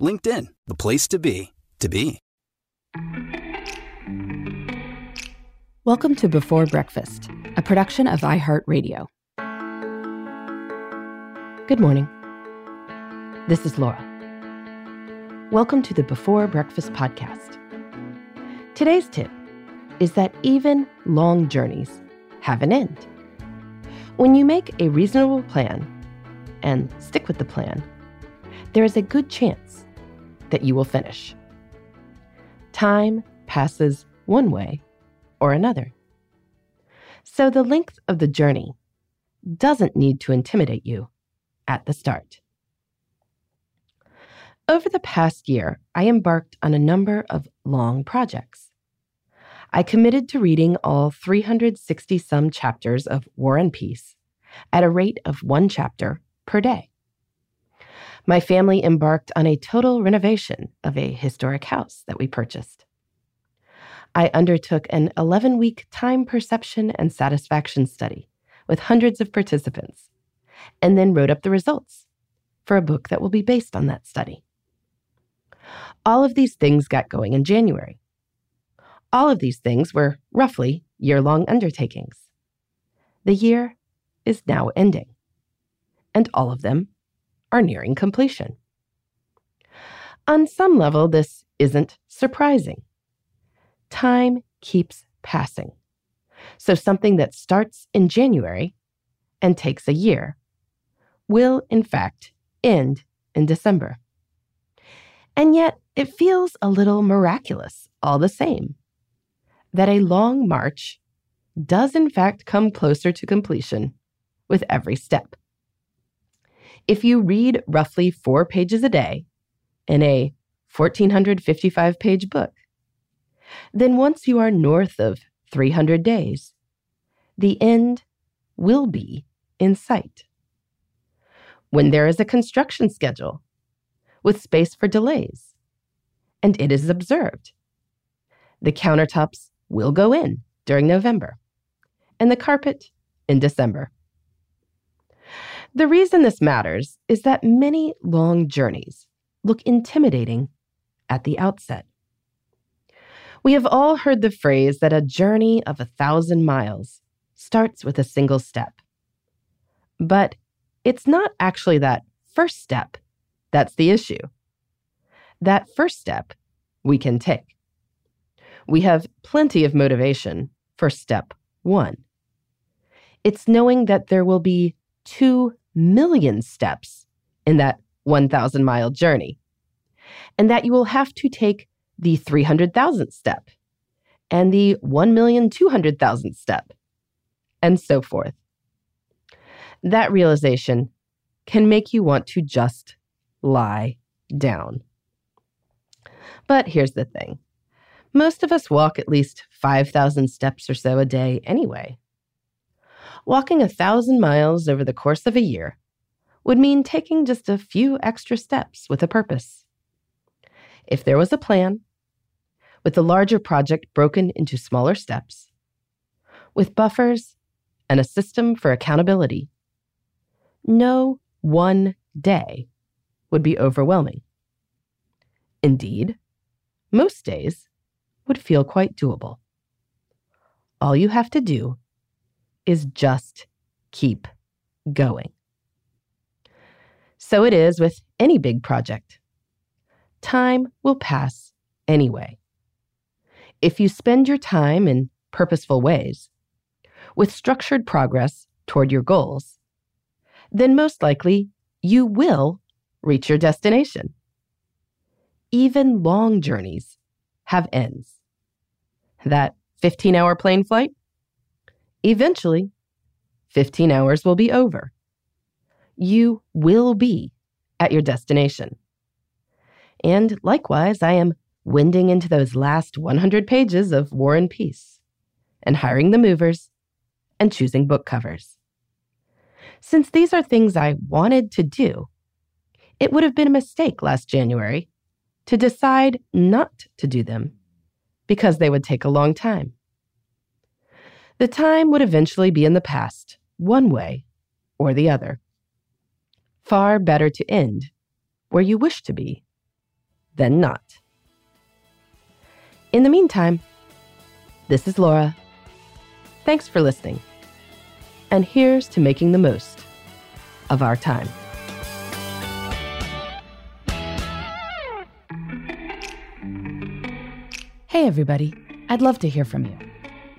LinkedIn, the place to be, to be. Welcome to Before Breakfast, a production of iHeartRadio. Good morning. This is Laura. Welcome to the Before Breakfast podcast. Today's tip is that even long journeys have an end. When you make a reasonable plan and stick with the plan, there is a good chance that you will finish. Time passes one way or another. So the length of the journey doesn't need to intimidate you at the start. Over the past year, I embarked on a number of long projects. I committed to reading all 360 some chapters of War and Peace at a rate of one chapter per day. My family embarked on a total renovation of a historic house that we purchased. I undertook an 11 week time perception and satisfaction study with hundreds of participants, and then wrote up the results for a book that will be based on that study. All of these things got going in January. All of these things were roughly year long undertakings. The year is now ending, and all of them are nearing completion. On some level, this isn't surprising time keeps passing. So something that starts in January and takes a year will, in fact, end in December. And yet, it feels a little miraculous all the same that a long march does, in fact, come closer to completion with every step. If you read roughly four pages a day in a 1455 page book, then once you are north of 300 days, the end will be in sight. When there is a construction schedule with space for delays, and it is observed, the countertops will go in during November and the carpet in December. The reason this matters is that many long journeys look intimidating at the outset. We have all heard the phrase that a journey of a thousand miles starts with a single step. But it's not actually that first step that's the issue. That first step we can take. We have plenty of motivation for step one. It's knowing that there will be 2 million steps in that 1,000 mile journey, and that you will have to take the 300,000th step, and the 1,200,000th step, and so forth. That realization can make you want to just lie down. But here's the thing most of us walk at least 5,000 steps or so a day anyway. Walking a thousand miles over the course of a year would mean taking just a few extra steps with a purpose. If there was a plan, with the larger project broken into smaller steps, with buffers and a system for accountability. No one day would be overwhelming. Indeed, most days would feel quite doable. All you have to do is just keep going. So it is with any big project. Time will pass anyway. If you spend your time in purposeful ways, with structured progress toward your goals, then most likely you will reach your destination. Even long journeys have ends. That 15 hour plane flight? Eventually, 15 hours will be over. You will be at your destination. And likewise, I am winding into those last 100 pages of War and Peace and hiring the movers and choosing book covers. Since these are things I wanted to do, it would have been a mistake last January to decide not to do them because they would take a long time. The time would eventually be in the past, one way or the other. Far better to end where you wish to be than not. In the meantime, this is Laura. Thanks for listening. And here's to making the most of our time. Hey, everybody. I'd love to hear from you.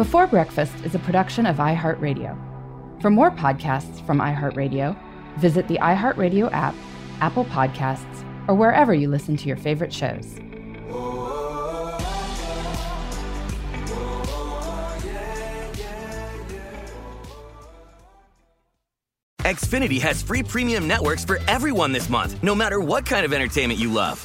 Before Breakfast is a production of iHeartRadio. For more podcasts from iHeartRadio, visit the iHeartRadio app, Apple Podcasts, or wherever you listen to your favorite shows. Xfinity has free premium networks for everyone this month, no matter what kind of entertainment you love.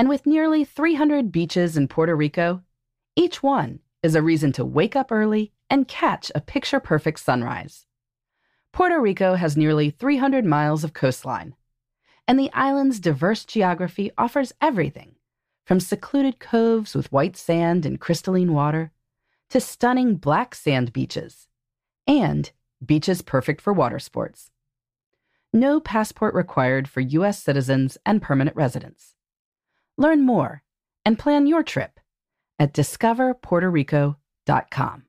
And with nearly 300 beaches in Puerto Rico, each one is a reason to wake up early and catch a picture perfect sunrise. Puerto Rico has nearly 300 miles of coastline, and the island's diverse geography offers everything from secluded coves with white sand and crystalline water to stunning black sand beaches and beaches perfect for water sports no passport required for U.S. citizens and permanent residents. Learn more and plan your trip at discoverpuertorico.com.